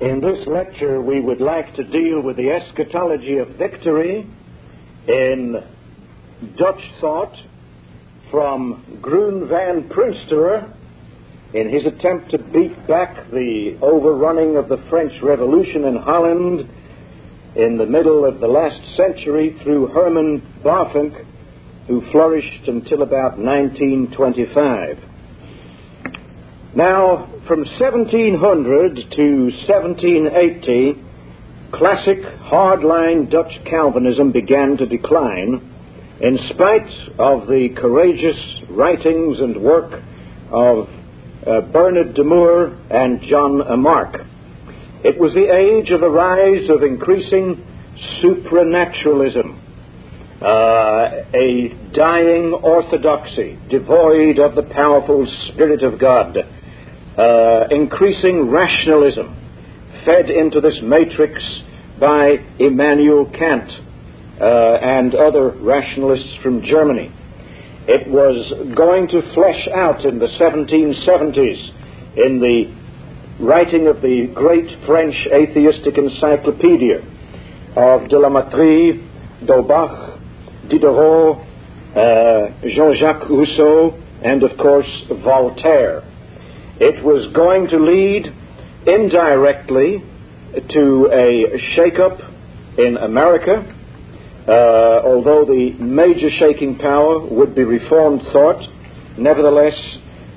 In this lecture, we would like to deal with the eschatology of victory in Dutch thought from Groen van Prinsterer in his attempt to beat back the overrunning of the French Revolution in Holland in the middle of the last century through Herman Bavinck, who flourished until about 1925. Now, from 1700 to 1780, classic hardline Dutch Calvinism began to decline in spite of the courageous writings and work of uh, Bernard de Moor and John Mark. It was the age of the rise of increasing supranaturalism, uh, a dying orthodoxy devoid of the powerful Spirit of God, uh, increasing rationalism fed into this matrix by Immanuel Kant uh, and other rationalists from Germany. It was going to flesh out in the 1770s in the writing of the great French atheistic encyclopedia of de la Mettrie, d'Holbach, Diderot, uh, Jean-Jacques Rousseau, and of course Voltaire. It was going to lead indirectly to a shake-up in America uh, although the major shaking power would be Reformed thought, nevertheless,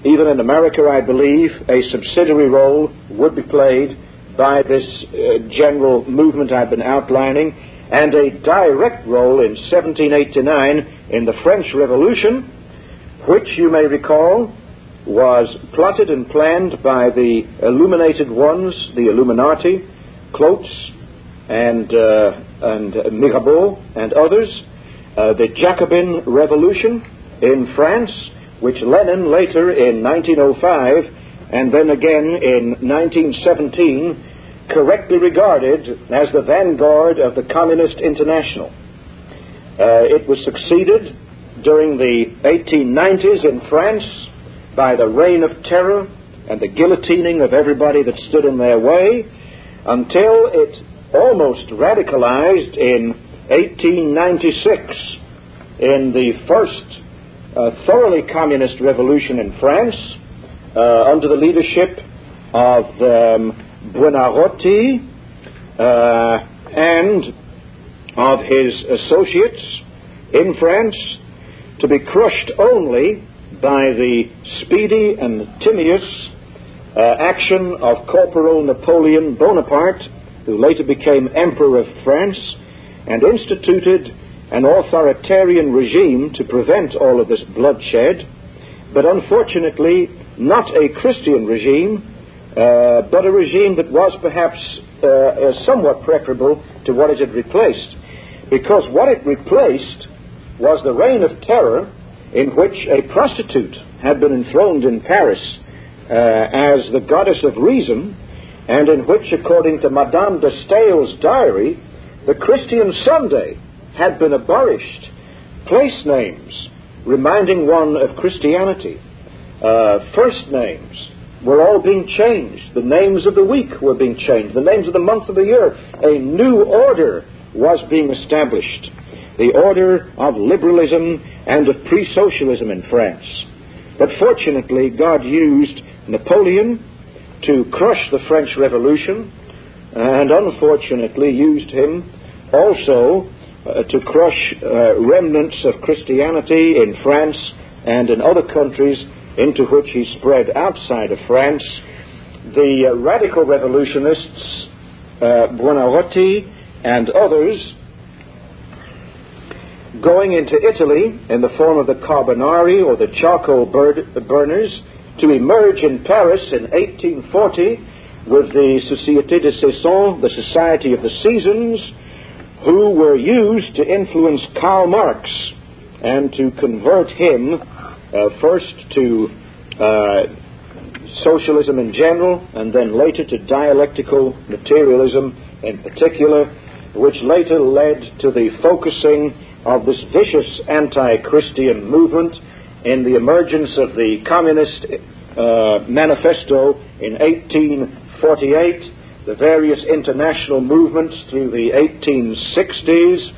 even in America, I believe, a subsidiary role would be played by this uh, general movement I've been outlining, and a direct role in 1789 in the French Revolution, which you may recall was plotted and planned by the illuminated ones, the Illuminati, Cloots, and, uh, and Mirabeau and others, uh, the Jacobin Revolution in France, which Lenin later in 1905 and then again in 1917 correctly regarded as the vanguard of the Communist International. Uh, it was succeeded during the 1890s in France by the reign of terror and the guillotining of everybody that stood in their way until it almost radicalized in 1896 in the first uh, thoroughly communist revolution in France uh, under the leadership of um, Buonarroti uh, and of his associates in France to be crushed only by the speedy and timious uh, action of Corporal Napoleon Bonaparte who later became Emperor of France and instituted an authoritarian regime to prevent all of this bloodshed, but unfortunately not a Christian regime, uh, but a regime that was perhaps uh, uh, somewhat preferable to what it had replaced. Because what it replaced was the reign of terror in which a prostitute had been enthroned in Paris uh, as the goddess of reason and in which, according to Madame de Stael's diary, the Christian Sunday had been abolished. Place names reminding one of Christianity, uh, first names were all being changed. The names of the week were being changed. The names of the month of the year. A new order was being established. The order of liberalism and of pre socialism in France. But fortunately, God used Napoleon to crush the French Revolution and unfortunately used him also uh, to crush uh, remnants of Christianity in France and in other countries into which he spread outside of France. The uh, radical revolutionists, uh, Buonarroti and others, going into Italy in the form of the Carbonari or the charcoal burners, to emerge in Paris in 1840 with the Société de Saison, the Society of the Seasons, who were used to influence Karl Marx and to convert him uh, first to uh, socialism in general and then later to dialectical materialism in particular, which later led to the focusing of this vicious anti Christian movement in the emergence of the Communist uh, Manifesto in 1848 the various international movements through the 1860s,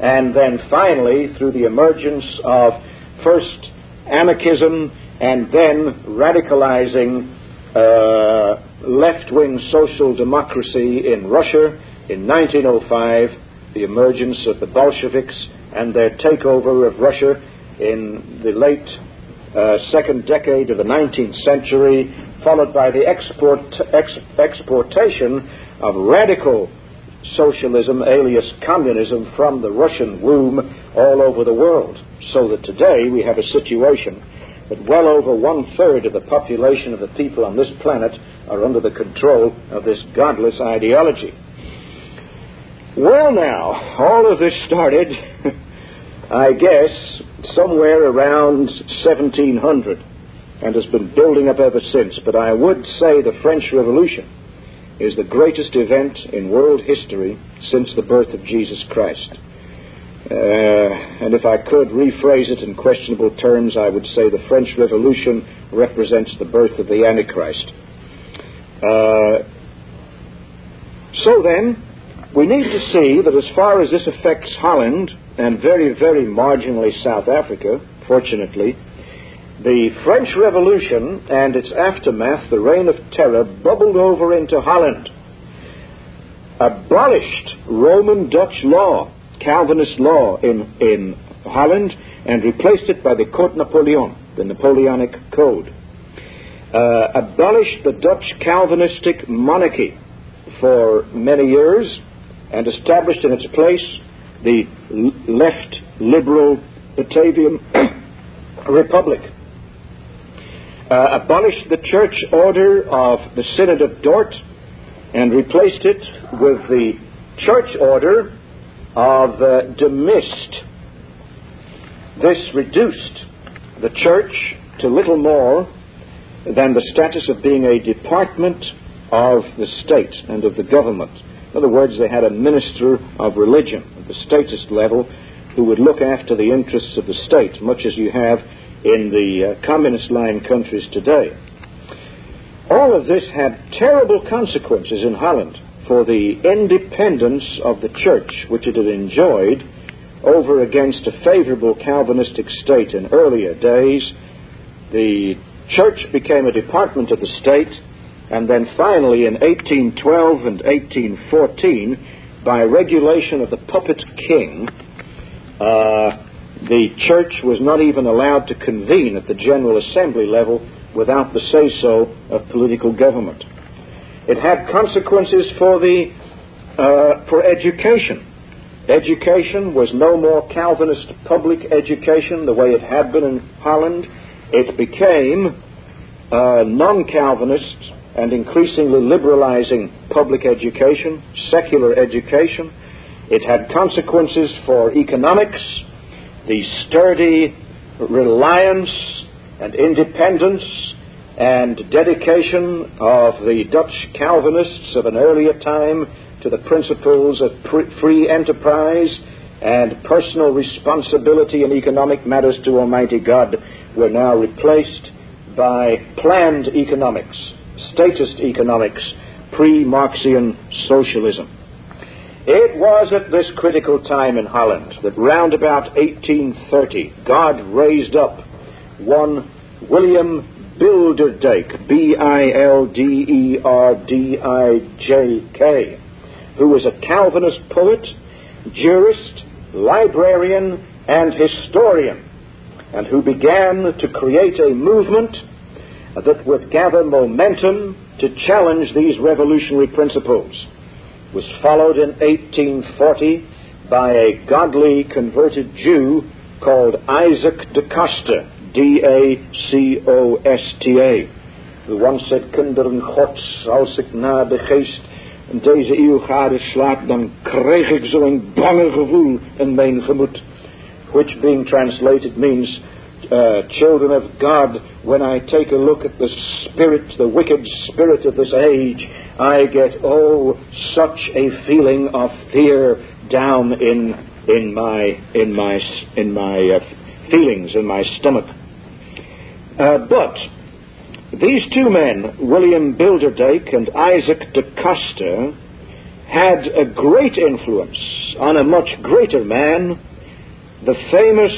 and then finally through the emergence of first anarchism and then radicalizing uh, left wing social democracy in Russia in 1905, the emergence of the Bolsheviks and their takeover of Russia in the late uh, second decade of the 19th century, followed by the export, ex- exportation of radical socialism, alias communism, from the Russian womb all over the world. So that today we have a situation that well over one third of the population of the people on this planet are under the control of this godless ideology. Well, now, all of this started, I guess, somewhere around 1700 and has been building up ever since. But I would say the French Revolution is the greatest event in world history since the birth of Jesus Christ. Uh, and if I could rephrase it in questionable terms, I would say the French Revolution represents the birth of the Antichrist. Uh, so then, we need to see that as far as this affects Holland and very, very marginally South Africa, fortunately, the French Revolution and its aftermath, the Reign of Terror, bubbled over into Holland, abolished Roman Dutch law, Calvinist law in, in Holland, and replaced it by the Code Napoleon, the Napoleonic Code. Uh, abolished the Dutch Calvinistic monarchy for many years and established in its place the left liberal Batavian Republic uh, abolished the church order of the Synod of Dort and replaced it with the church order of uh, De Mist. This reduced the church to little more than the status of being a department of the state and of the government. In other words, they had a minister of religion at the statist level who would look after the interests of the state, much as you have in the uh, communist line countries today. All of this had terrible consequences in Holland for the independence of the church, which it had enjoyed over against a favorable Calvinistic state in earlier days. The church became a department of the state, and then finally in 1812 and 1814, by regulation of the puppet king, uh, the church was not even allowed to convene at the General Assembly level without the say so of political government. It had consequences for, the, uh, for education. Education was no more Calvinist public education the way it had been in Holland. It became uh, non Calvinist and increasingly liberalizing public education, secular education. It had consequences for economics the sturdy reliance and independence and dedication of the Dutch Calvinists of an earlier time to the principles of free enterprise and personal responsibility in economic matters to Almighty God were now replaced by planned economics, statist economics, pre Marxian socialism. It was at this critical time in Holland that round about 1830 God raised up one William Bilderdijk, B-I-L-D-E-R-D-I-J-K, who was a Calvinist poet, jurist, librarian, and historian, and who began to create a movement that would gather momentum to challenge these revolutionary principles was followed in 1840 by a godly converted Jew called Isaac da Costa, D-A-C-O-S-T-A, who once said, Kinderen Gods, als ik naar de geest deze eeuw slaap, dan krijg ik zo'n bange gevoel in mijn gemoed. Which being translated means, uh, children of God, when I take a look at the spirit, the wicked spirit of this age, I get, oh, such a feeling of fear down in, in my, in my, in my uh, feelings, in my stomach. Uh, but These two men, William Bilderdijk and Isaac da Costa, had a great influence on a much greater man, the famous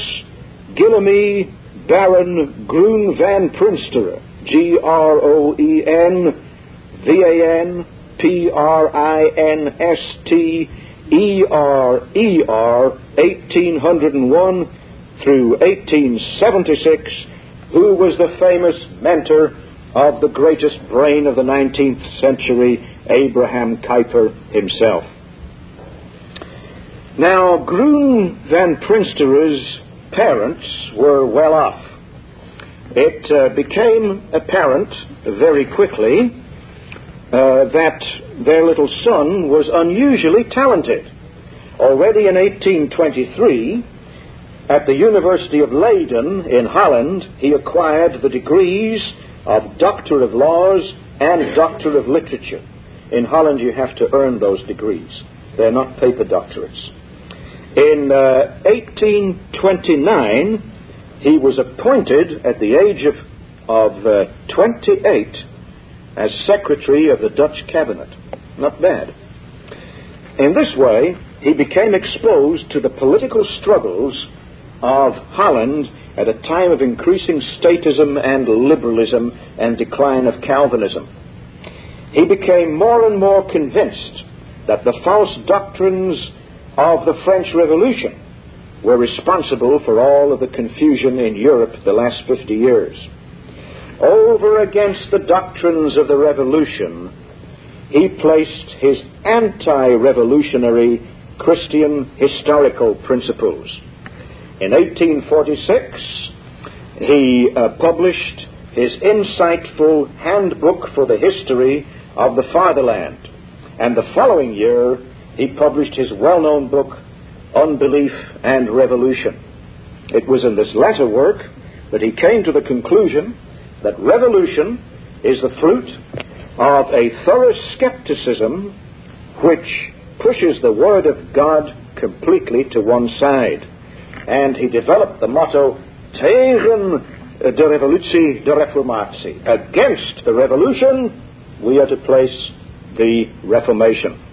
Guillaume Baron Groen van Prinsterer, G R O E N V A N P R I N S T E R E R 1801 through 1876, who was the famous mentor of the greatest brain of the 19th century, Abraham Kuyper himself. Now, Groen van Prinsterer's parents were well off. It uh, became apparent very quickly uh, that their little son was unusually talented. Already in 1823, at the University of Leiden in Holland, he acquired the degrees of Doctor of Laws and Doctor of Literature. In Holland, you have to earn those degrees. They're not paper doctorates. In uh, 1829, he was appointed at the age of, of uh, 28 as Secretary of the Dutch Cabinet. Not bad. In this way, he became exposed to the political struggles of Holland at a time of increasing statism and liberalism and decline of Calvinism. He became more and more convinced that the false doctrines of the French Revolution were responsible for all of the confusion in Europe the last 50 years. Over against the doctrines of the Revolution, he placed his anti revolutionary Christian historical principles. In 1846, he uh, published his insightful handbook for the history of the fatherland. And the following year, he published his well known book, Unbelief and Revolution. It was in this latter work that he came to the conclusion that revolution is the fruit of a thorough skepticism which pushes the Word of God completely to one side and he developed the motto tegen de revolutie, de reformatie. Against the revolution, we are to place the Reformation.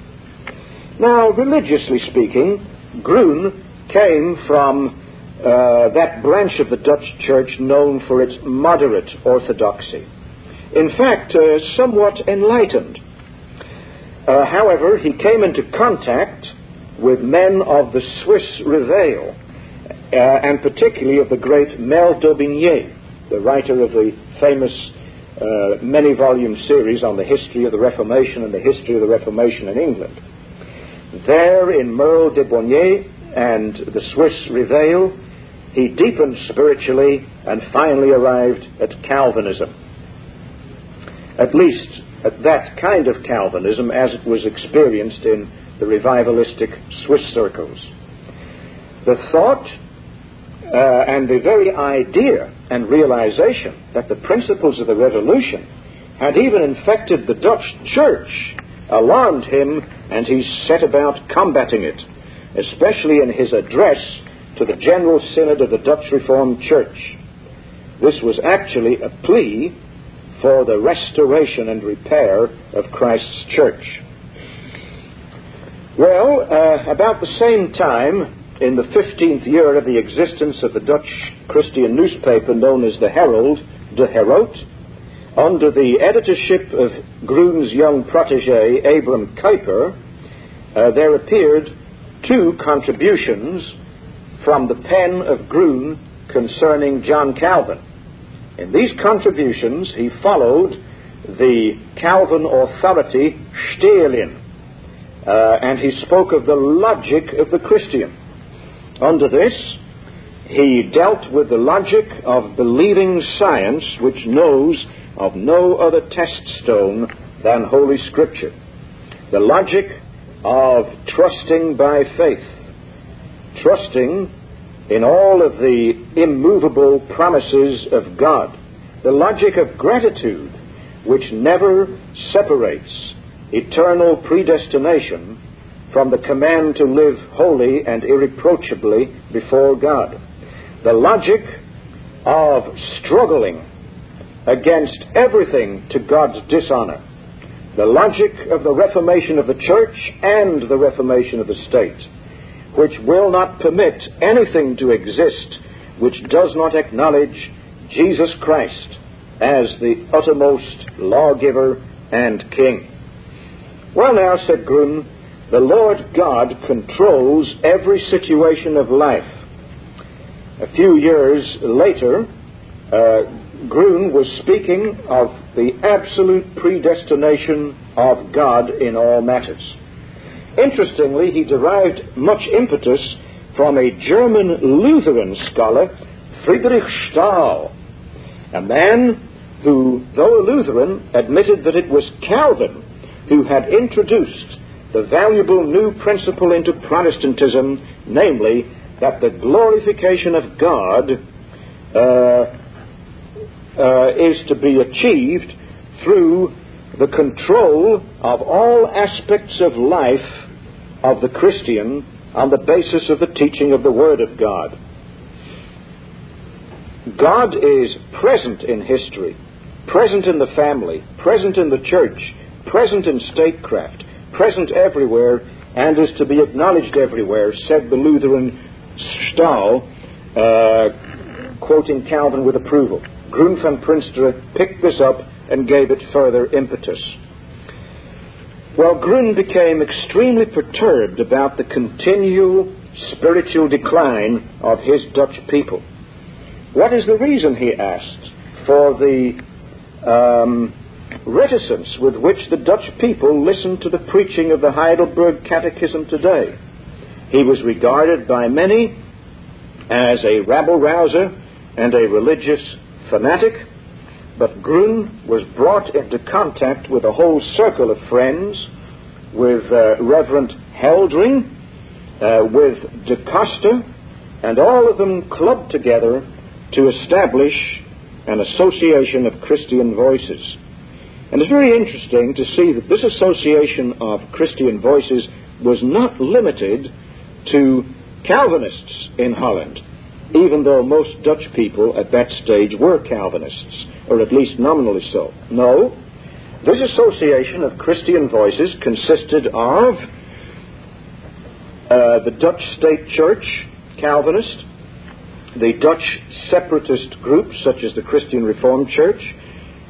Now, religiously speaking, Groen came from uh, that branch of the Dutch church known for its moderate orthodoxy. In fact, uh, somewhat enlightened. Uh, however, he came into contact with men of the Swiss Reveil, uh, and particularly of the great Merle d'Aubigné, the writer of the famous uh, many volume series on the history of the Reformation and the history of the Reformation in England. There, in Merle d'Aubigné and the Swiss Reveil, he deepened spiritually and finally arrived at Calvinism. At least at that kind of Calvinism as it was experienced in the revivalistic Swiss circles. The thought uh, and the very idea and realization that the principles of the revolution had even infected the Dutch church alarmed him, and he set about combating it, especially in his address to the General Synod of the Dutch Reformed Church. This was actually a plea for the restoration and repair of Christ's church. Well, uh, about the same time, in the 15th year of the existence of the Dutch Christian newspaper known as the Herald, De Herald, under the editorship of Groen's young protege, Abram Kuyper, uh, there appeared two contributions from the pen of Groen concerning John Calvin. In these contributions, he followed the Calvin authority Staelin, uh, and he spoke of the logic of the Christian. Under this, he dealt with the logic of believing science which knows of no other test stone than Holy Scripture. The logic of trusting by faith, trusting in all of the immovable promises of God. The logic of gratitude, which never separates eternal predestination from the command to live holy and against everything to God's dishonor. The logic of the reformation of the church and the reformation of the state, which will not permit anything to exist which does not acknowledge Jesus Christ as the uttermost lawgiver and king. Well, now, said Groen, the Lord God controls every situation of life. A few years later, uh, Groen was speaking of the absolute predestination of God in all matters. Interestingly, he derived much impetus from a German Lutheran scholar, Friedrich Stahl, a man who, though a Lutheran, admitted that it was Calvin who had introduced the valuable new principle into Protestantism, namely, that the glorification of God uh, uh, is to be achieved through the control of all aspects of life of the Christian on the basis of the teaching of the Word of God. God is present in history, present in the family, present in the church, present in statecraft, present everywhere, and is to be acknowledged everywhere, said the Lutheran Stahl, uh, quoting Calvin with approval. Groen van Prinsterer picked this up and gave it further impetus. Well, Groen became extremely perturbed about the continual spiritual decline of his Dutch people. What is the reason, he asked, for the um, reticence with which the Dutch people listen to the preaching of the Heidelberg Catechism today? He was regarded by many as a rabble rouser and a religious fanatic, but Groen was brought into contact with a whole circle of friends, with uh, Reverend Heldring, uh, with Da Costa, and all of them clubbed together to establish an association of Christian voices. And it's very interesting to see that this association of Christian voices was not limited to Calvinists in Holland, even though most Dutch people at that stage were Calvinists, or at least nominally so. No, this association of Christian voices consisted of uh, the Dutch State Church, Calvinist, the Dutch separatist groups, such as the Christian Reformed Church,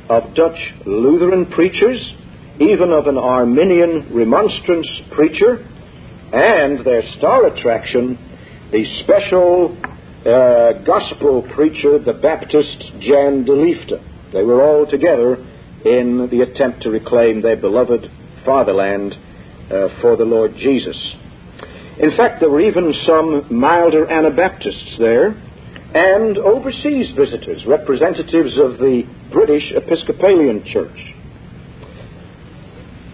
of Dutch Lutheran preachers, even of an Arminian remonstrance preacher, and their star attraction, the special uh, gospel preacher, the Baptist Jan de Liefde. They were all together in the attempt to reclaim their beloved fatherland uh, for the Lord Jesus. In fact, there were even some milder Anabaptists there, and overseas visitors, representatives of the British Episcopalian Church.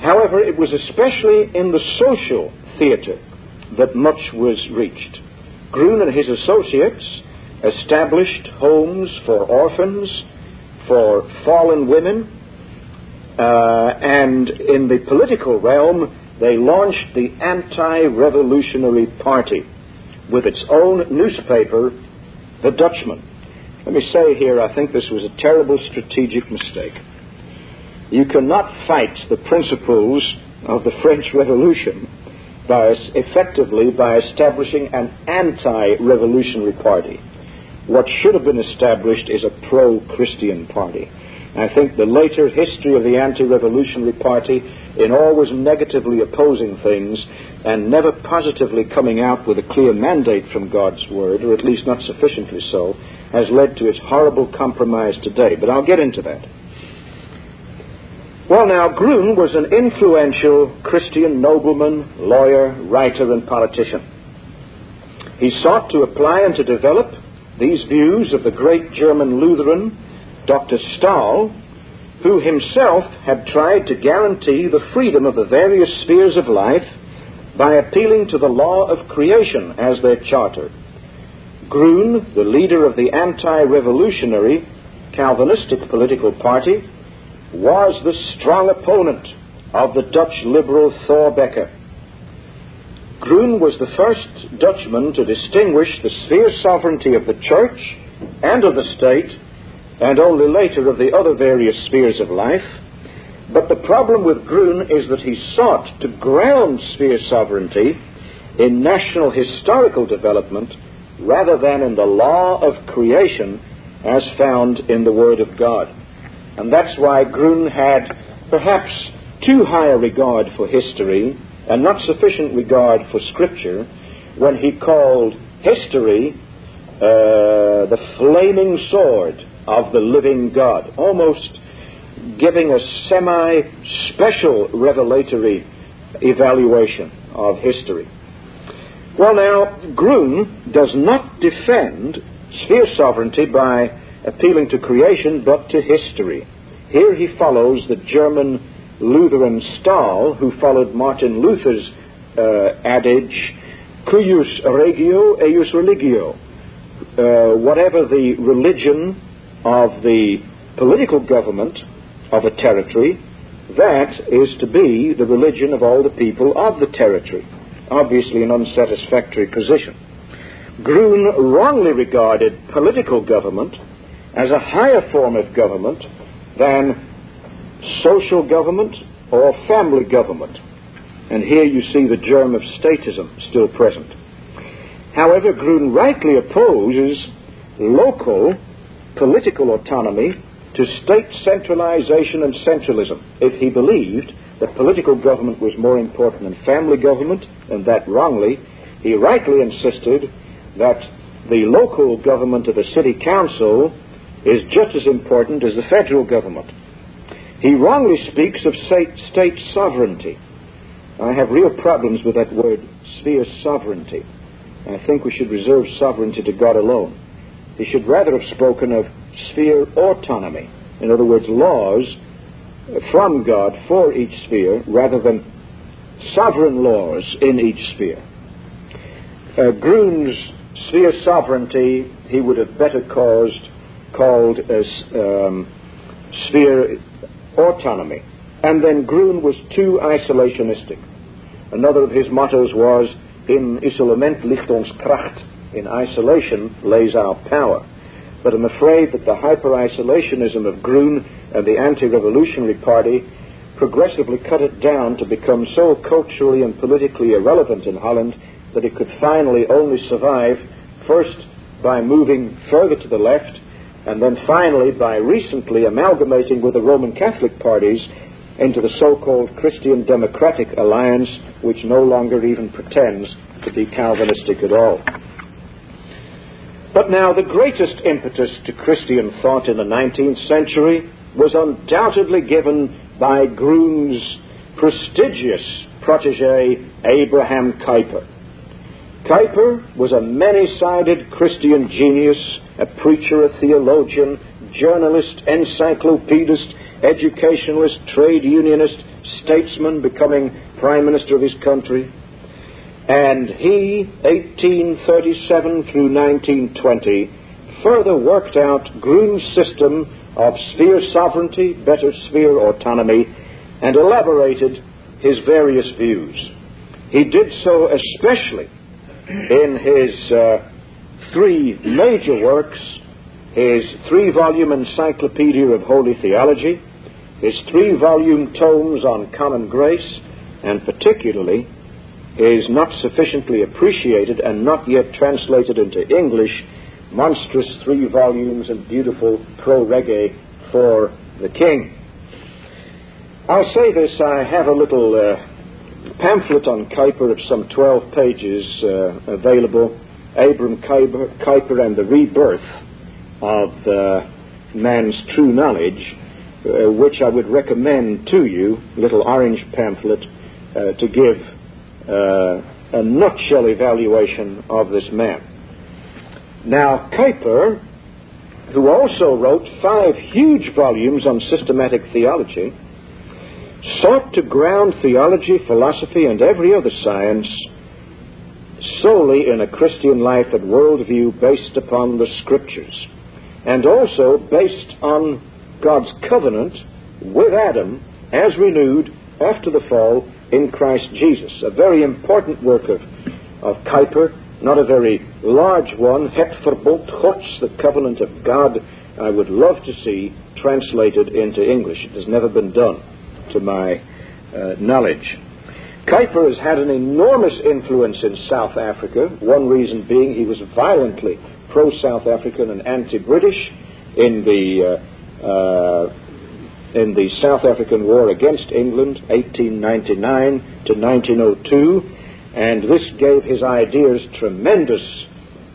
However, it was especially in the social theatre that much was reached. Groen and his associates established homes for orphans, for fallen women, uh, and in the political realm, they launched the Anti Revolutionary Party with its own newspaper, The Dutchman. Let me say here, I think this was a terrible strategic mistake. You cannot fight the principles of the French Revolution by, effectively by establishing an anti-revolutionary party. What should have been established is a pro-Christian party. I think the later history of the anti-revolutionary party, in always negatively opposing things and never positively coming out with a clear mandate from God's word, or at least not sufficiently so, has led to its horrible compromise today. But I'll get into that. Well, now, Groen was an influential Christian nobleman, lawyer, writer, and politician. He sought to apply and to develop these views of the great German Lutheran, Dr. Stahl, who himself had tried to guarantee the freedom of the various spheres of life by appealing to the law of creation as their charter. Groen, the leader of the anti revolutionary Calvinistic political party, was the strong opponent of the Dutch liberal Thorbecke. Groen was the first Dutchman to distinguish the sphere sovereignty of the church and of the state and only later of the other various spheres of life. But the problem with Groen is that he sought to ground sphere sovereignty in national historical development rather than in the law of creation as found in the Word of God. And that's why Groen had perhaps too high a regard for history and not sufficient regard for Scripture when he called history uh, the flaming sword of the living God, almost giving a semi special revelatory evaluation of history. Well, now, Groen does not defend sphere sovereignty by appealing to creation but to history. Here he follows the German Lutheran Stahl, who followed Martin Luther's uh, adage, cuius regio eius religio. Uh, whatever the religion of the political government of a territory, that is to be the religion of all the people of the territory. Obviously, an unsatisfactory position. Groen wrongly regarded political government as a higher form of government than social government or family government. And here you see the germ of statism still present. However, Groen rightly opposes local political autonomy to state centralization and centralism if he believed that political government was more important than family government, and that wrongly, he rightly insisted that the local government of a city council is just as important as the federal government. He wrongly speaks of state, sovereignty. I have real problems with that word, sphere sovereignty. I think we should reserve sovereignty to God alone. He should rather have spoken of sphere autonomy. In other words, laws from God for each sphere rather than sovereign laws in each sphere. Uh, Groen's sphere sovereignty he would have better caused, called as um, sphere autonomy. And then Groen was too isolationistic. Another of his mottos was, in isolement ligt ons kracht. In isolation lays our power. But I'm afraid that the hyper-isolationism of Groen and the anti-revolutionary party progressively cut it down to become so culturally and politically irrelevant in Holland that it could finally only survive first by moving further to the left and then finally by recently amalgamating with the Roman Catholic parties into the so-called Christian Democratic Alliance, which no longer even pretends to be Calvinistic at all. But now, the greatest impetus to Christian thought in the 19th century was undoubtedly given by Groen's prestigious protege, Abraham Kuyper. Kuyper was a many sided Christian genius, a preacher, a theologian, journalist, encyclopedist, educationalist, trade unionist, statesman, becoming prime minister of his country. And he, 1837 through 1920, further worked out Groen's system of sphere sovereignty, better sphere autonomy, and elaborated his various views. He did so especially in his uh, three major works. His three volume Encyclopedia of Holy Theology, his three volume tomes on common grace, and particularly is not sufficiently appreciated and not yet translated into English, monstrous three volumes and beautiful pro rege for the King. I'll say this I have a little uh, pamphlet on Kuyper of some 12 pages uh, available Abram Kuyper and the Rebirth of uh, Man's True Knowledge, uh, which I would recommend to you, little orange pamphlet, uh, to give uh, a nutshell evaluation of this man. Now, Kuyper, who also wrote five huge volumes on systematic theology, sought to ground theology, philosophy, and every other science solely in a Christian life and worldview based upon the Scriptures, and also based on God's covenant with Adam as renewed after the fall in Christ Jesus. A very important work of, of Kuyper, not a very large one. Het verbond Gods, the covenant of God I would love to see translated into English. It has never been done, to my uh, knowledge. Kuyper has had an enormous influence in South Africa, one reason being he was violently pro South African and anti British in the, uh, uh, in the South African War against England, 1899 to 1902, and this gave his ideas tremendous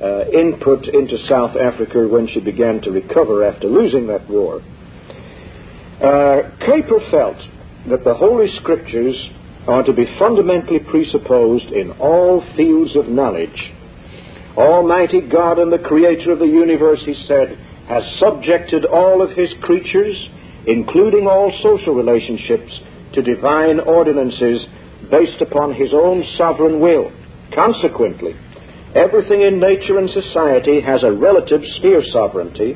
uh, input into South Africa when she began to recover after losing that war. Uh, Kuyper felt that the Holy Scriptures are to be fundamentally presupposed in all fields of knowledge. Almighty God and the Creator of the universe, he said, has subjected all of his creatures, including all social relationships, to divine ordinances based upon his own sovereign will. Consequently, everything in nature and society has a relative sphere sovereignty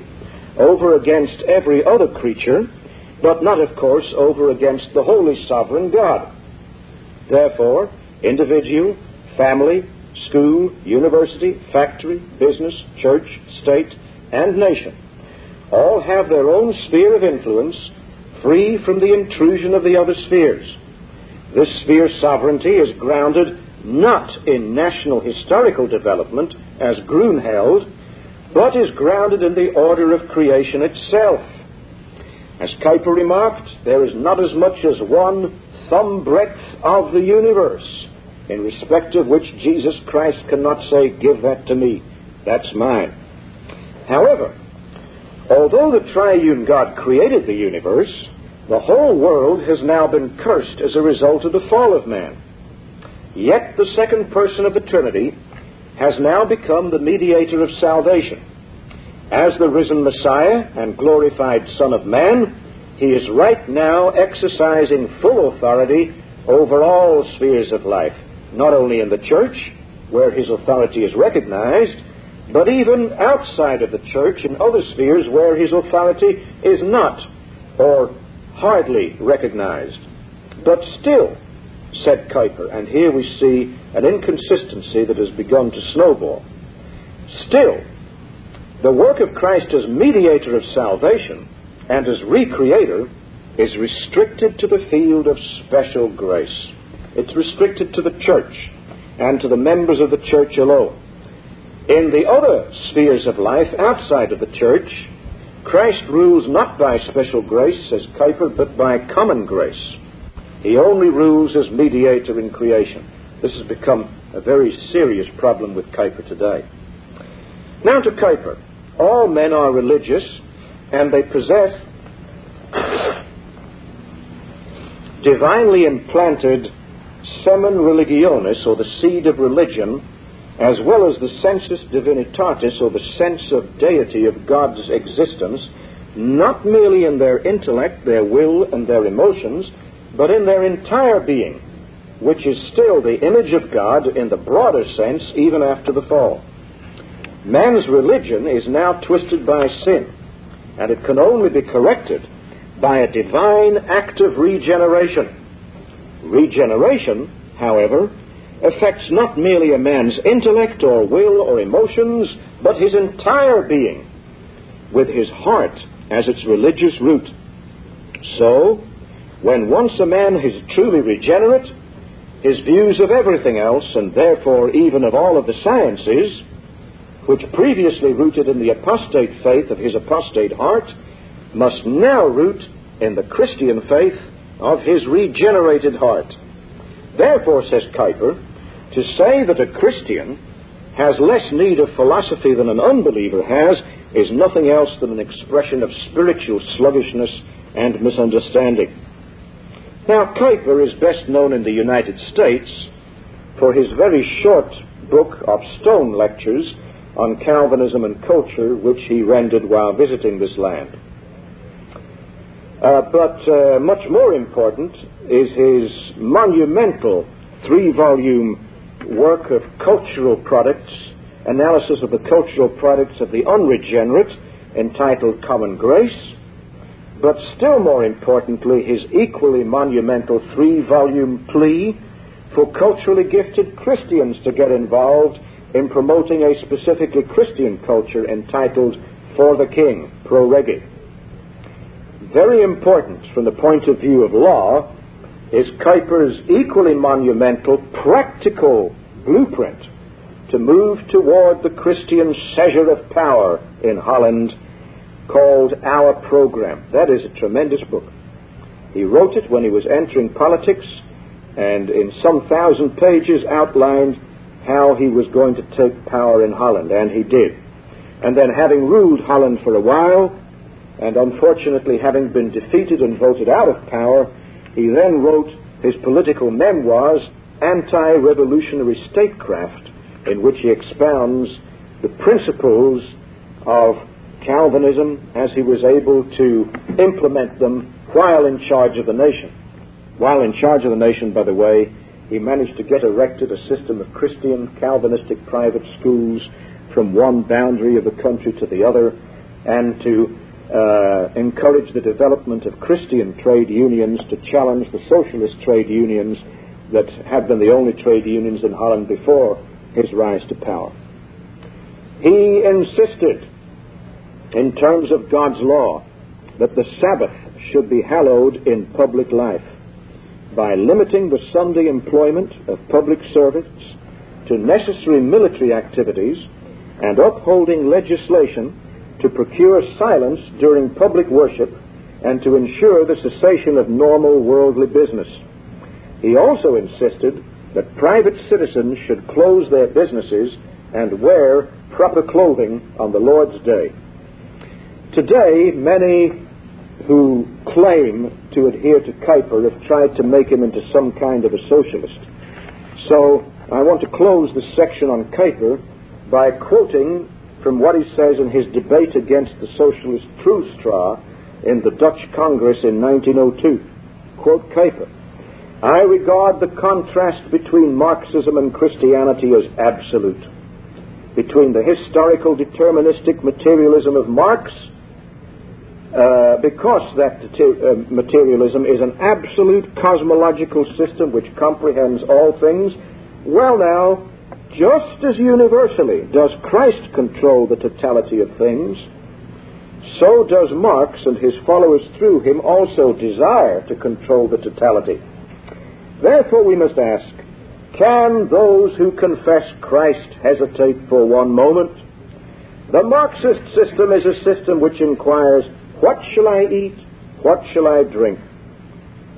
over against every other creature, but not, of course, over against the holy sovereign God. Therefore, individual, family, school, university, factory, business, church, state, and nation all have their own sphere of influence, free from the intrusion of the other spheres. This sphere sovereignty is grounded not in national historical development, as Groen held, but is grounded in the order of creation itself. As Kuyper remarked, there is not as much as one thumb breadth of the universe, in respect of which Jesus Christ cannot say, Give that to me, that's mine. However, although the triune God created the universe, the whole world has now been cursed as a result of the fall of man. Yet the second person of the Trinity has now become the mediator of salvation. As the risen Messiah and glorified Son of Man, he is right now exercising full authority over all spheres of life, not only in the church, where his authority is recognized, but even outside of the church in other spheres where his authority is not or hardly recognized. But still, said Kuyper, and here we see an inconsistency that has begun to snowball. Still, the work of Christ as mediator of salvation and as recreator is restricted to the field of special grace. It's restricted to the church and to the members of the church alone. In the other spheres of life outside of the church, Christ rules not by special grace, says Kuyper, but by common grace. He only rules as mediator in creation. This has become a very serious problem with Kuyper today. Now to Kuyper. All men are religious and they possess divinely implanted semen religionis, or the seed of religion, as well as the sensus divinitatis, or the sense of deity of God's existence, not merely in their intellect, their will, and their emotions, but in their entire being, which is still the image of God in the broader sense even after the fall. Man's religion is now twisted by sin, and it can only be corrected by a divine act of regeneration. Regeneration, however, affects not merely a man's intellect or will or emotions, but his entire being, with his heart as its religious root. So, when once a man is truly regenerate, his views of everything else, and therefore even of all of the sciences, which previously rooted in the apostate faith of his apostate heart, must now root in the Christian faith of his regenerated heart. Therefore, says Kuyper, to say that a Christian has less need of philosophy than an unbeliever has is nothing else than an expression of spiritual sluggishness and misunderstanding. Now, Kuyper is best known in the United States for his very short book of stone lectures on Calvinism and culture, which he rendered while visiting this land. Uh, but uh, much more important is his monumental three volume work of cultural products, analysis of the cultural products of the unregenerate, entitled Common Grace, but still more importantly, his equally monumental three volume plea for culturally gifted Christians to get involved in promoting a specifically Christian culture entitled for the king, pro rege. Very important from the point of view of law is Kuyper's equally monumental practical blueprint to move toward the Christian seizure of power in Holland called Our Program. That is a tremendous book. He wrote it when he was entering politics and in some thousand pages outlined how he was going to take power in Holland, and he did. And then, having ruled Holland for a while, and unfortunately having been defeated and voted out of power, he then wrote his political memoirs, Anti Revolutionary Statecraft, in which he expounds the principles of Calvinism as he was able to implement them while in charge of the nation. While in charge of the nation, by the way, he managed to get erected a system of Christian Calvinistic private schools from one boundary of the country to the other and to uh, encourage the development of Christian trade unions to challenge the socialist trade unions that had been the only trade unions in Holland before his rise to power. He insisted, in terms of God's law, that the Sabbath should be hallowed in public life by limiting the Sunday employment of public servants to necessary military activities and upholding legislation to procure silence during public worship and to ensure the cessation of normal worldly business. He also insisted that private citizens should close their businesses and wear proper clothing on the Lord's Day. Today, many who claim to adhere to Kuyper have tried to make him into some kind of a socialist. So I want to close this section on Kuyper by quoting from what he says in his debate against the socialist Troelstra in the Dutch Congress in 1902. Quote Kuyper. I regard the contrast between Marxism and Christianity as absolute. Between the historical deterministic materialism of Marx uh, because that uh, materialism is an absolute cosmological system which comprehends all things, well now, just as universally does Christ control the totality of things, so does Marx and his followers through him also desire to control the totality. Therefore, we must ask can those who confess Christ hesitate for one moment? The Marxist system is a system which inquires what shall I eat? What shall I drink?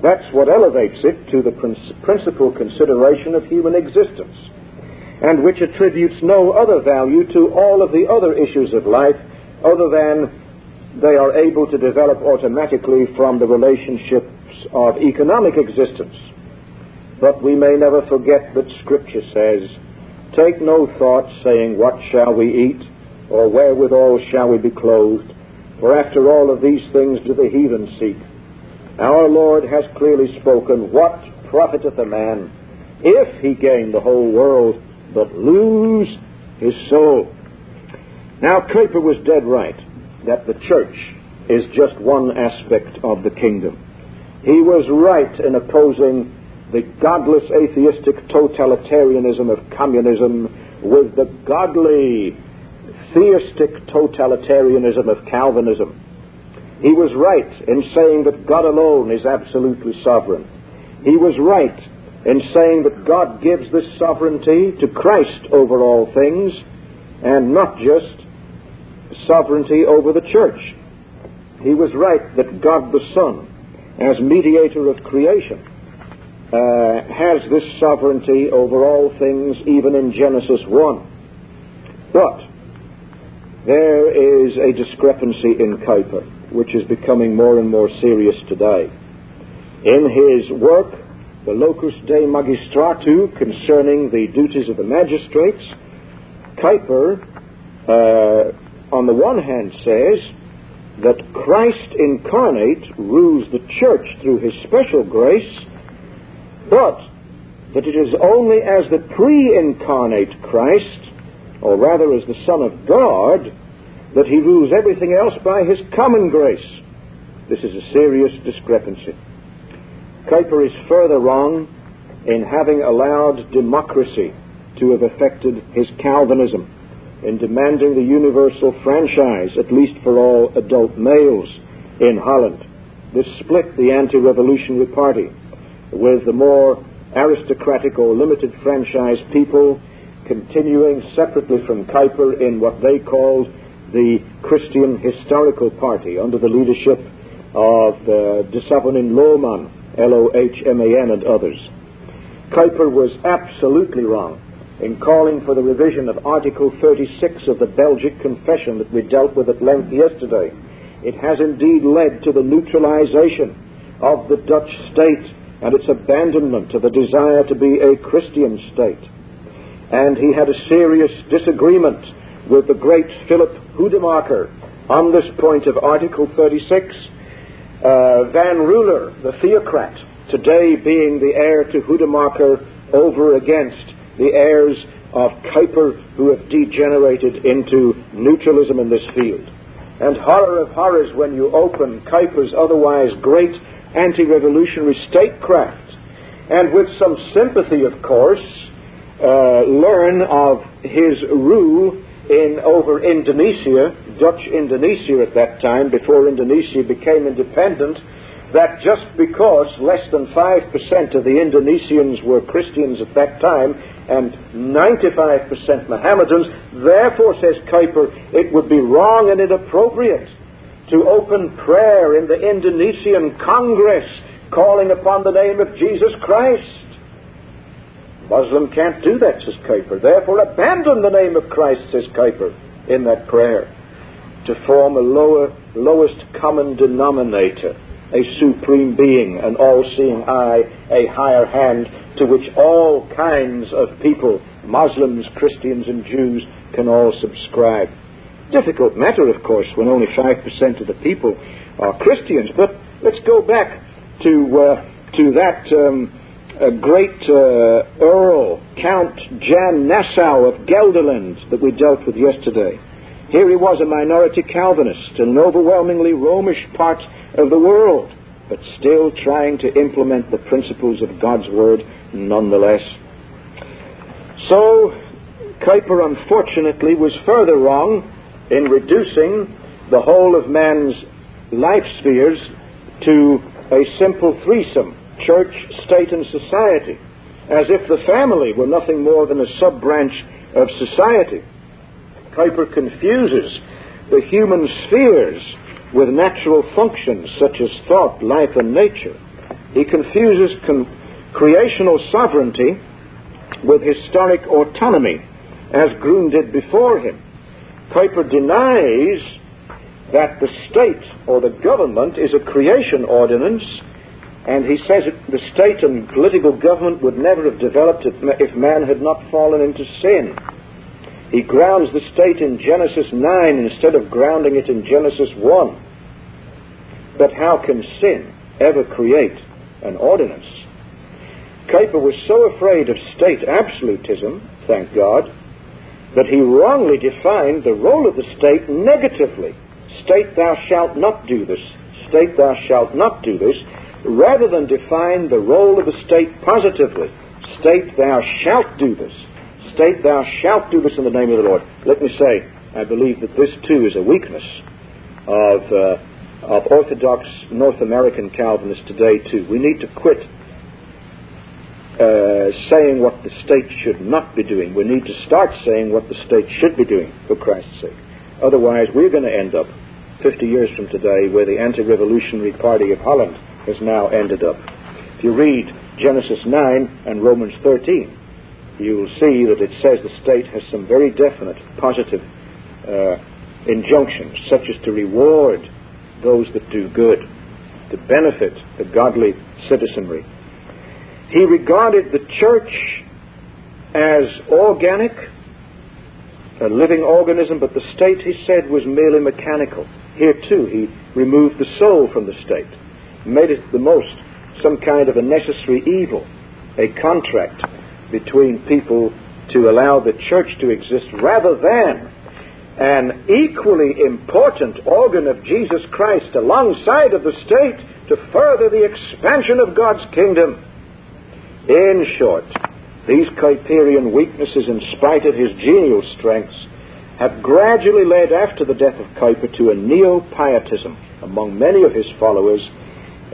That's what elevates it to the principal consideration of human existence, and which attributes no other value to all of the other issues of life other than they are able to develop automatically from the relationships of economic existence. But we may never forget that Scripture says, Take no thought, saying, What shall we eat? Or wherewithal shall we be clothed? For after all of these things do the heathen seek. Our Lord has clearly spoken, What profiteth a man if he gain the whole world but lose his soul? Now, Kuyper was dead right that the church is just one aspect of the kingdom. He was right in opposing the godless atheistic totalitarianism of communism with the godly theistic totalitarianism of Calvinism. He was right in saying that God alone is absolutely sovereign. He was right in saying that God gives this sovereignty to Christ over all things and not just sovereignty over the church. He was right that God the Son, as mediator of creation, uh, has this sovereignty over all things, even in Genesis 1. But there is a discrepancy in Kuyper, which is becoming more and more serious today. In his work, the Locus de Magistratu, concerning the duties of the magistrates, Kuyper, uh, on the one hand, says that Christ incarnate rules the church through his special grace, but that it is only as the pre incarnate Christ or rather as the Son of God, that he rules everything else by his common grace. This is a serious discrepancy. Kuyper is further wrong in having allowed democracy to have affected his Calvinism. in demanding the universal franchise, at least for all adult males in Holland. This split the anti-revolutionary party, with the more aristocratic or limited franchise people continuing separately from Kuyper in what they called the Christian Historical Party under the leadership of uh, de Savornin Lohman, L-O-H-M-A-N, and others. Kuyper was absolutely wrong in calling for the revision of Article 36 of the Belgic Confession that we dealt with at length yesterday. It has indeed led to the neutralization of the Dutch state and its abandonment of the desire to be a Christian state. And he had a serious disagreement with the great Philip Hoedemaker on this point of Article 36. Uh, Van Ruler, the theocrat, today being the heir to Hoedemaker over against the heirs of Kuyper who have degenerated into neutralism in this field. And horror of horrors when you open Kuyper's otherwise great anti-revolutionary statecraft, and with some sympathy, of course, uh, learn of his rule in over Indonesia, Dutch Indonesia at that time, before Indonesia became independent, that just because less than 5% of the Indonesians were Christians at that time and 95% Mohammedans, therefore, says Kuyper, it would be wrong and inappropriate to open prayer in the Indonesian Congress calling upon the name of Jesus Christ. Muslim can't do that, says Kuyper. Therefore, abandon the name of Christ, says Kuyper, in that prayer to form a lower, lowest common denominator a supreme being, an all-seeing eye, a higher hand to which all kinds of people, Muslims, Christians, and Jews, can all subscribe. Difficult matter, of course, when only 5% of the people are Christians. But let's go back to, uh, to that um, great uh, Earl, Count Jan Nassau of Gelderland, that we dealt with yesterday. Here he was, a minority Calvinist, in an overwhelmingly Romish part of the world, but still trying to implement the principles of God's Word nonetheless. So, Kuyper unfortunately was further wrong in reducing the whole of man's life spheres to a simple threesome church, state, and society, as if the family were nothing more than a sub branch of society. Kuyper confuses the human spheres with natural functions such as thought, life, and nature. He confuses con- creational sovereignty with historic autonomy, as Groen did before him. Kuyper denies that the state or the government is a creation ordinance, and he says the state and political government would never have developed if man had not fallen into sin. He grounds the state in Genesis 9 instead of grounding it in Genesis 1. But how can sin ever create an ordinance? Kuyper was so afraid of state absolutism, thank God, that he wrongly defined the role of the state negatively. State thou shalt not do this. State thou shalt not do this, rather than define the role of the state positively. State thou shalt do this. State thou shalt do this in the name of the Lord. Let me say, I believe that this too is a weakness of uh, of Orthodox North American Calvinists today, too. We need to quit uh, saying what the state should not be doing. We need to start saying what the state should be doing, for Christ's sake. Otherwise, we're going to end up 50 years from today where the anti revolutionary party of Holland has now ended up. If you read Genesis 9 and Romans 13, you'll see that it says the state has some very definite positive uh, injunctions, such as to reward those that do good, to benefit the godly citizenry. He regarded the church as organic, a living organism, but the state, he said, was merely mechanical. Here, too, he removed the soul from the state, made it the most some kind of a necessary evil, a contract between people to allow the church to exist rather than an equally important organ of Jesus Christ alongside of the state to further the expansion of God's kingdom. In short, these Kuyperian weaknesses, in spite of his genial strengths, have gradually led after the death of Kuyper to a neo-pietism among many of his followers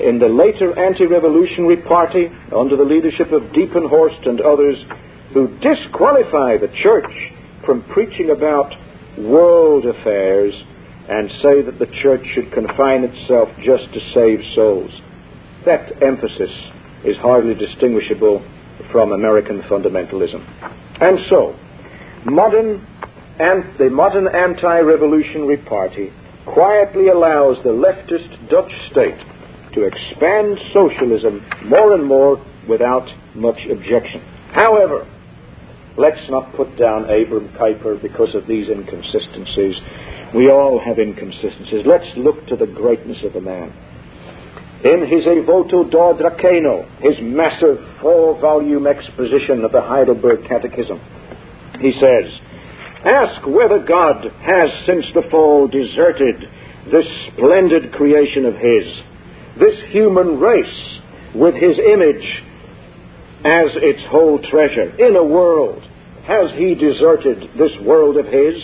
in the later anti-revolutionary party under the leadership of Diepenhorst and others who disqualify the church from preaching about world affairs and say that the church should confine itself just to save souls. That emphasis is hardly distinguishable from American fundamentalism. And so, modern and the modern anti-revolutionary party quietly allows the leftist Dutch state to expand socialism more and more without much objection. However, let's not put down Abram Kuyper because of these inconsistencies. We all have inconsistencies. Let's look to the greatness of the man. In his E Voto Dordraceno, his massive four-volume exposition of the Heidelberg Catechism, he says, Ask whether God has since the fall deserted this splendid creation of His, this human race with His image as its whole treasure in a world. Has He deserted this world of His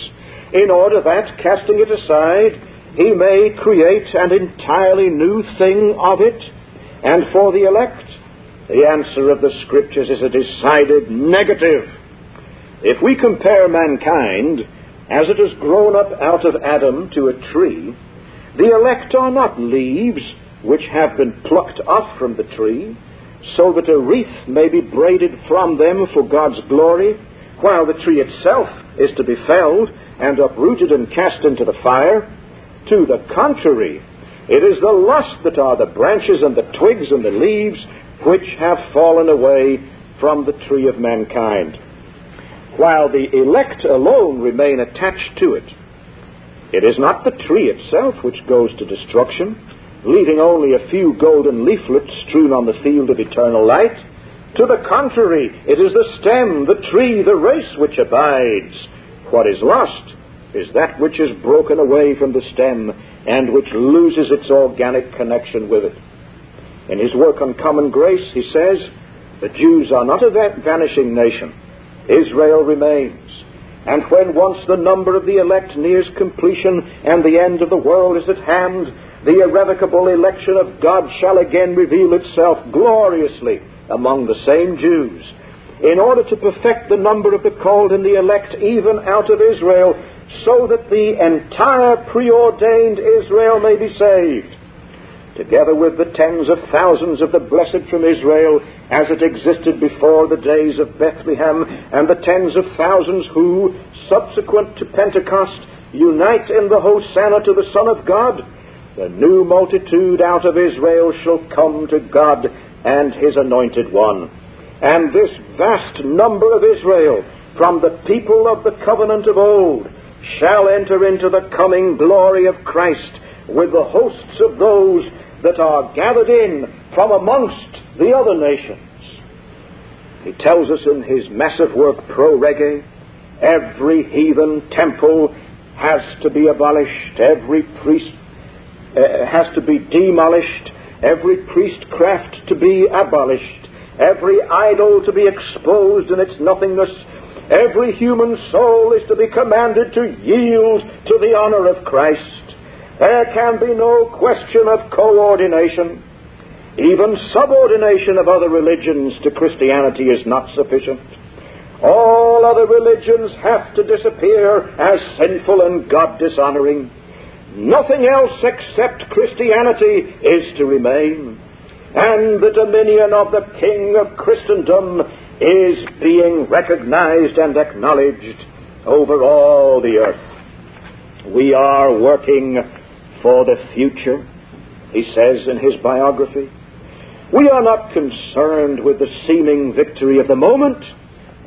in order that, casting it aside, He may create an entirely new thing of it? And for the elect, the answer of the Scriptures is a decided negative. If we compare mankind as it has grown up out of Adam to a tree, the elect are not leaves which have been plucked off from the tree, so that a wreath may be braided from them for God's glory, while the tree itself is to be felled and uprooted and cast into the fire. To the contrary, it is the lust that are the branches and the twigs and the leaves which have fallen away from the tree of mankind while the elect alone remain attached to it. It is not the tree itself which goes to destruction, leaving only a few golden leaflets strewn on the field of eternal light. To the contrary, it is the stem, the tree, the race which abides. What is lost is that which is broken away from the stem and which loses its organic connection with it. In his work on common grace, he says, the Jews are not a vanishing nation Israel remains. And when once the number of the elect nears completion and the end of the world is at hand, the irrevocable election of God shall again reveal itself gloriously among the same Jews, in order to perfect the number of the called and the elect even out of Israel, so that the entire preordained Israel may be saved. Together with the tens of thousands of the blessed from Israel, as it existed before the days of Bethlehem, and the tens of thousands who, subsequent to Pentecost, unite in the Hosanna to the Son of God, the new multitude out of Israel shall come to God and his anointed one. And this vast number of Israel, from the people of the covenant of old, shall enter into the coming glory of Christ with the hosts of those that are gathered in from amongst the other nations. He tells us in his massive work, Pro Rege, every heathen temple has to be abolished, every priest uh, has to be demolished, every priestcraft to be abolished, every idol to be exposed in its nothingness, every human soul is to be commanded to yield to the honor of Christ. There can be no question of coordination. Even subordination of other religions to Christianity is not sufficient. All other religions have to disappear as sinful and God dishonoring. Nothing else except Christianity is to remain. And the dominion of the King of Christendom is being recognized and acknowledged over all the earth. We are working for the future, he says in his biography. We are not concerned with the seeming victory of the moment,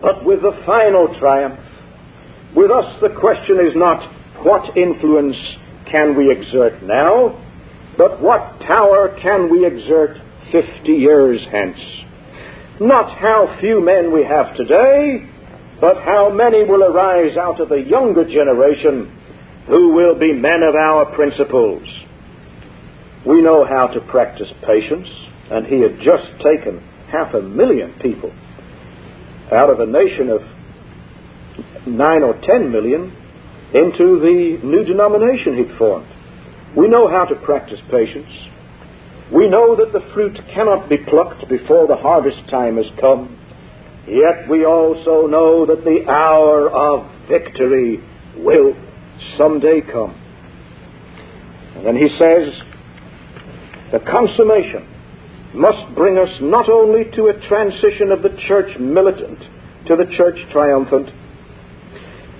but with the final triumph. With us, the question is not what influence can we exert now, but what power can we exert 50 years hence. Not how few men we have today, but how many will arise out of the younger generation who will be men of our principles. We know how to practice patience, and he had just taken half a million people out of a nation of nine or ten million into the new denomination he'd formed. We know how to practice patience. We know that the fruit cannot be plucked before the harvest time has come. Yet we also know that the hour of victory will someday come. And then he says, the consummation must bring us not only to a transition of the church militant to the church triumphant,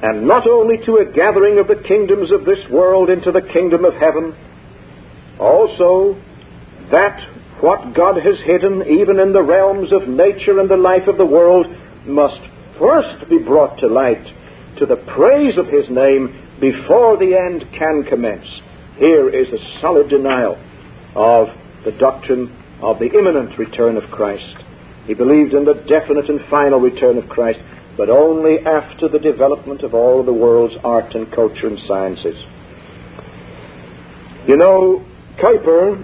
and not only to a gathering of the kingdoms of this world into the kingdom of heaven, also that what God has hidden even in the realms of nature and the life of the world must first be brought to light to the praise of his name before the end can commence. Here is a solid denial of the doctrine of the imminent return of Christ. He believed in the definite and final return of Christ, but only after the development of all of the world's art and culture and sciences. You know, Kuyper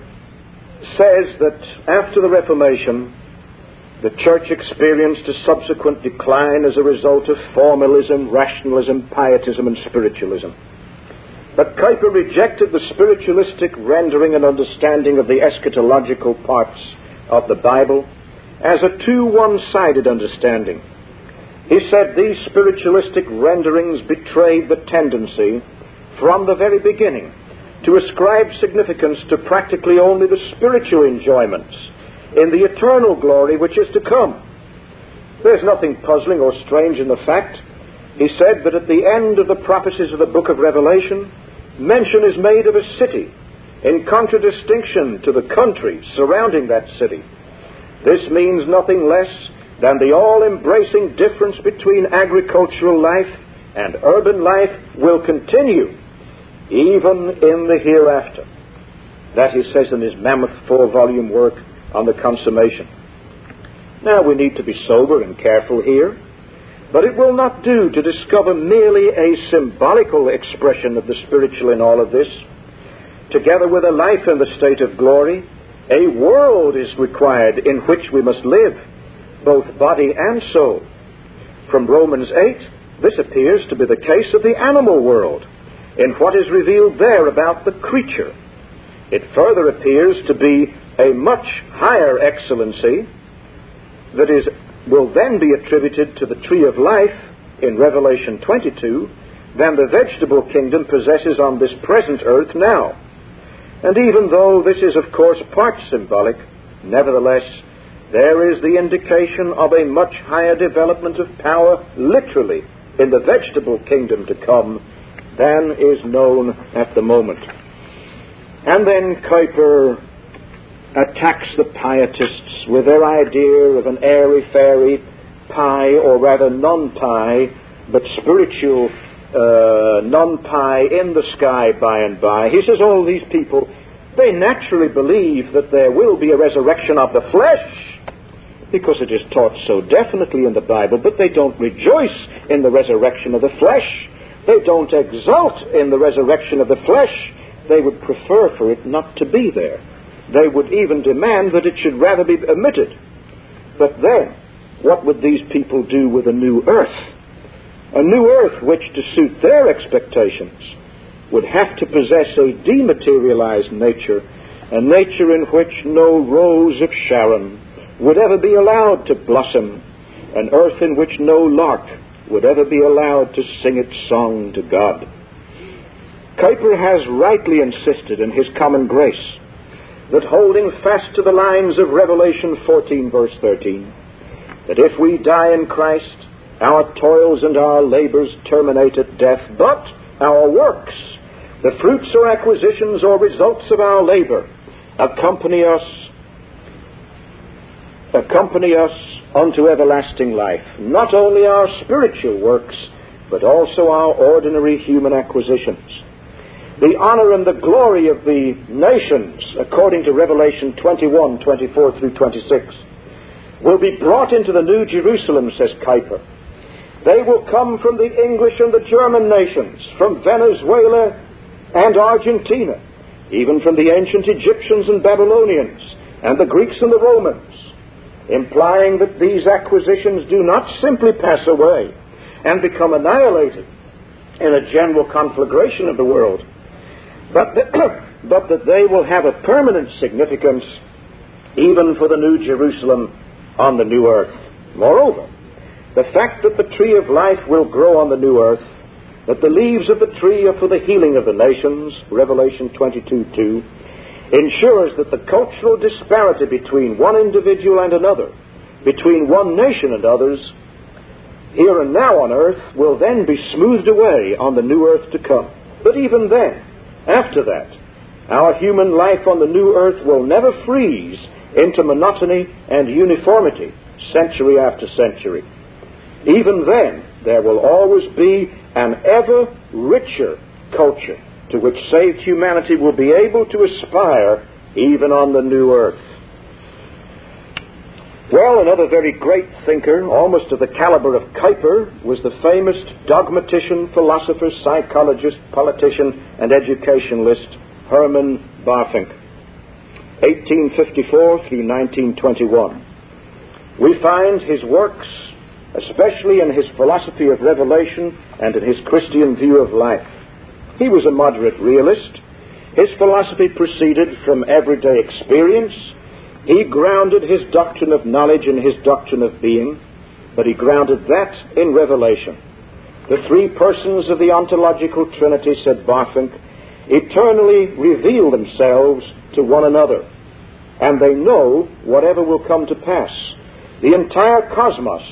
says that after the Reformation, the church experienced a subsequent decline as a result of formalism, rationalism, pietism, and spiritualism. But Kuyper rejected the spiritualistic rendering and understanding of the eschatological parts of the Bible as a too one sided understanding. He said these spiritualistic renderings betrayed the tendency from the very beginning to ascribe significance to practically only the spiritual enjoyments in the eternal glory which is to come. There's nothing puzzling or strange in the fact, he said, that at the end of the prophecies of the book of Revelation, mention is made of a city in contradistinction to the country surrounding that city. This means nothing less than the all embracing difference between agricultural life and urban life will continue even in the hereafter. That he says in his mammoth four volume work on the consummation. Now we need to be sober and careful here, but it will not do to discover merely a symbolical expression of the spiritual in all of this. Together with a life in the state of glory, a world is required in which we must live, both body and soul. From Romans 8, this appears to be the case of the animal world, in what is revealed there about the creature. It further appears to be a much higher excellency that is will then be attributed to the tree of life in Revelation 22 than the vegetable kingdom possesses on this present earth now. And even though this is of course part symbolic, nevertheless there is the indication of a much higher development of power literally in the vegetable kingdom to come than is known at the moment. And then Kuyper attacks the pietists with their idea of an airy fairy pie, or rather non pie, but spiritual uh, non pie in the sky by and by. He says all these people, they naturally believe that there will be a resurrection of the flesh because it is taught so definitely in the Bible, but they don't rejoice in the resurrection of the flesh. They don't exult in the resurrection of the flesh. They would prefer for it not to be there. They would even demand that it should rather be omitted. But then, what would these people do with a new earth? A new earth which, to suit their expectations, would have to possess a dematerialized nature, a nature in which no rose of Sharon would ever be allowed to blossom, an earth in which no lark would ever be allowed to sing its song to God. Kuyper has rightly insisted in his common grace that holding fast to the lines of Revelation 14, verse 13, that if we die in Christ, our toils and our labors terminate at death, but our works, the fruits or acquisitions or results of our labor, accompany us, accompany us unto everlasting life. Not only our spiritual works, but also our ordinary human acquisitions the honor and the glory of the nations, according to Revelation 21, 24 through 26, will be brought into the New Jerusalem, says Kuyper. They will come from the English and the German nations, from Venezuela and Argentina, even from the ancient Egyptians and Babylonians, and the Greeks and the Romans, implying that these acquisitions do not simply pass away and become annihilated, in a general conflagration of the world, but that, but that they will have a permanent significance even for the New Jerusalem on the new earth. Moreover, the fact that the tree of life will grow on the new earth, that the leaves of the tree are for the healing of the nations, Revelation 22 2, ensures that the cultural disparity between one individual and another, between one nation and others, here and now on earth, will then be smoothed away on the new earth to come. But even then, after that, our human life on the new earth will never freeze into monotony and uniformity century after century. Even then, there will always be an ever richer culture to which saved humanity will be able to aspire even on the new earth. Well, another very great thinker, almost of the caliber of Kuyper, was the famous dogmatician, philosopher, psychologist, politician, and educationalist Herman Bavinck, 1854 through 1921. We find his works especially in his philosophy of revelation and in his Christian view of life. He was a moderate realist. His philosophy proceeded from everyday experience. He grounded his doctrine of knowledge in his doctrine of being, but he grounded that in revelation. The three persons of the ontological Trinity, said Bavinck, eternally reveal themselves to one another, and they know whatever will come to pass. The entire cosmos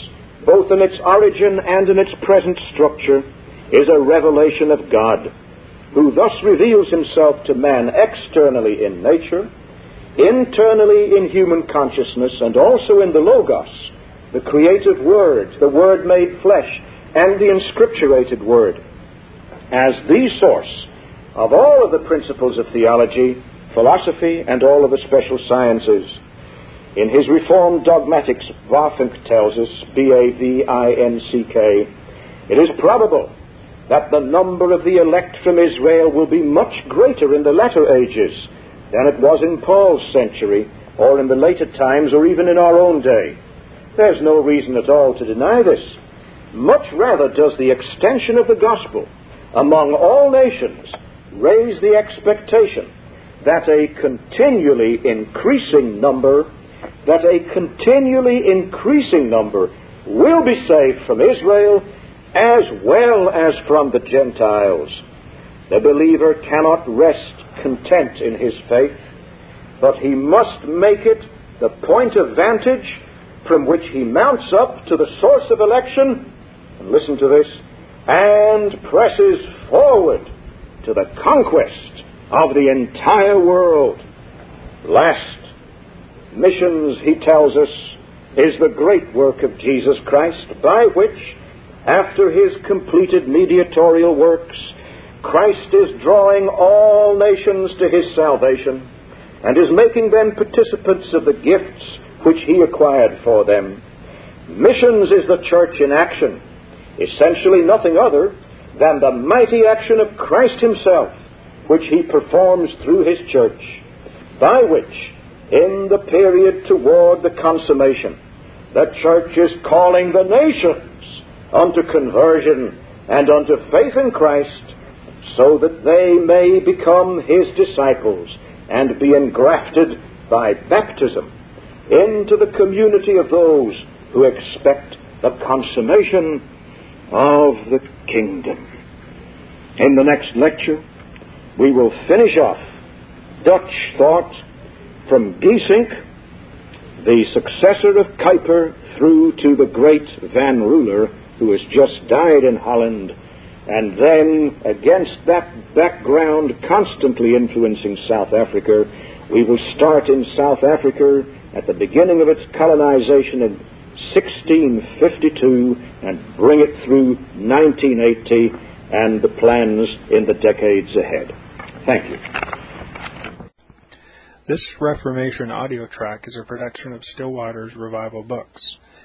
both in its origin and in its present structure, is a revelation of God, who thus reveals himself to man externally in nature, internally in human consciousness, and also in the Logos, the creative Word, the Word made flesh, and the inscripturated Word, as the source of all of the principles of theology, philosophy, and all of the special sciences. In his Reformed Dogmatics, Bavinck tells us, B-A-V-I-N-C-K, it is probable that the number of the elect from Israel will be much greater in the latter ages than it was in Paul's century, or in the later times, or even in our own day. There's no reason at all to deny this. Much rather does the extension of the gospel among all nations raise the expectation that a continually increasing number that a continually increasing number will be saved from Israel as well as from the Gentiles. The believer cannot rest content in his faith, but he must make it the point of vantage from which he mounts up to the source of election, and listen to this, and presses forward to the conquest of the entire world. Last Missions, he tells us, is the great work of Jesus Christ, by which, after his completed mediatorial works, Christ is drawing all nations to his salvation and is making them participants of the gifts which he acquired for them. Missions is the church in action, essentially nothing other than the mighty action of Christ himself, which he performs through his church, by which in the period toward the consummation. The church is calling the nations unto conversion and unto faith in Christ so that they may become his disciples and be engrafted by baptism into the community of those who expect the consummation of the kingdom. In the next lecture, we will finish off Dutch thought from Geesink, the successor of Kuyper, through to the great Van Ruler, who has just died in Holland, and then against that background constantly influencing South Africa, we will start in South Africa at the beginning of its colonization in 1652 and bring it through 1980 and the plans in the decades ahead. Thank you. This Reformation audio track is a production of Still Waters Revival Books.